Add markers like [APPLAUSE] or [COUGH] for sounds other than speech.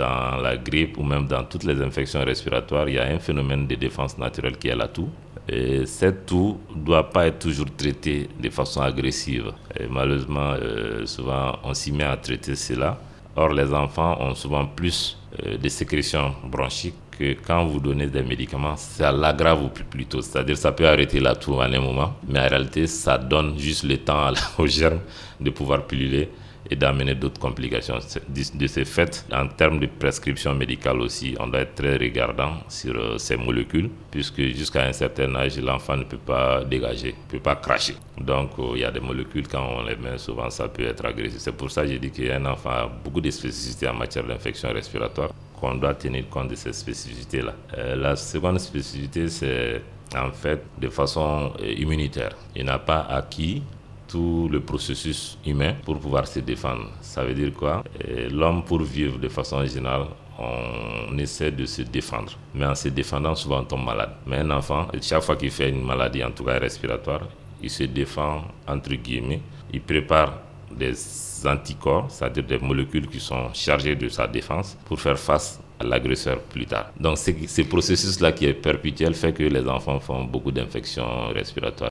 dans la grippe ou même dans toutes les infections respiratoires, il y a un phénomène de défense naturelle qui est la toux. Et cette toux ne doit pas être toujours traitée de façon agressive. Malheureusement, euh, souvent, on s'y met à traiter cela. Or, les enfants ont souvent plus euh, de sécrétions bronchiques que quand vous donnez des médicaments, ça l'aggrave plutôt. C'est-à-dire ça peut arrêter la toux à un moment, mais en réalité, ça donne juste le temps [LAUGHS] aux germes de pouvoir pulluler et d'amener d'autres complications. De ce fait, en termes de prescription médicale aussi, on doit être très regardant sur euh, ces molécules, puisque jusqu'à un certain âge, l'enfant ne peut pas dégager, ne peut pas cracher. Donc, euh, il y a des molécules, quand on les met, souvent ça peut être agressif. C'est pour ça que j'ai dit qu'un enfant a beaucoup de spécificités en matière d'infection respiratoire, qu'on doit tenir compte de ces spécificités-là. Euh, la seconde spécificité, c'est en fait de façon immunitaire. Il n'a pas acquis tout le processus humain pour pouvoir se défendre. Ça veut dire quoi? L'homme, pour vivre de façon générale, on essaie de se défendre. Mais en se défendant, souvent on tombe malade. Mais un enfant, chaque fois qu'il fait une maladie, en tout cas respiratoire, il se défend entre guillemets. Il prépare des anticorps, c'est-à-dire des molécules qui sont chargées de sa défense pour faire face à l'agresseur plus tard. Donc ce processus-là qui est perpétuel fait que les enfants font beaucoup d'infections respiratoires.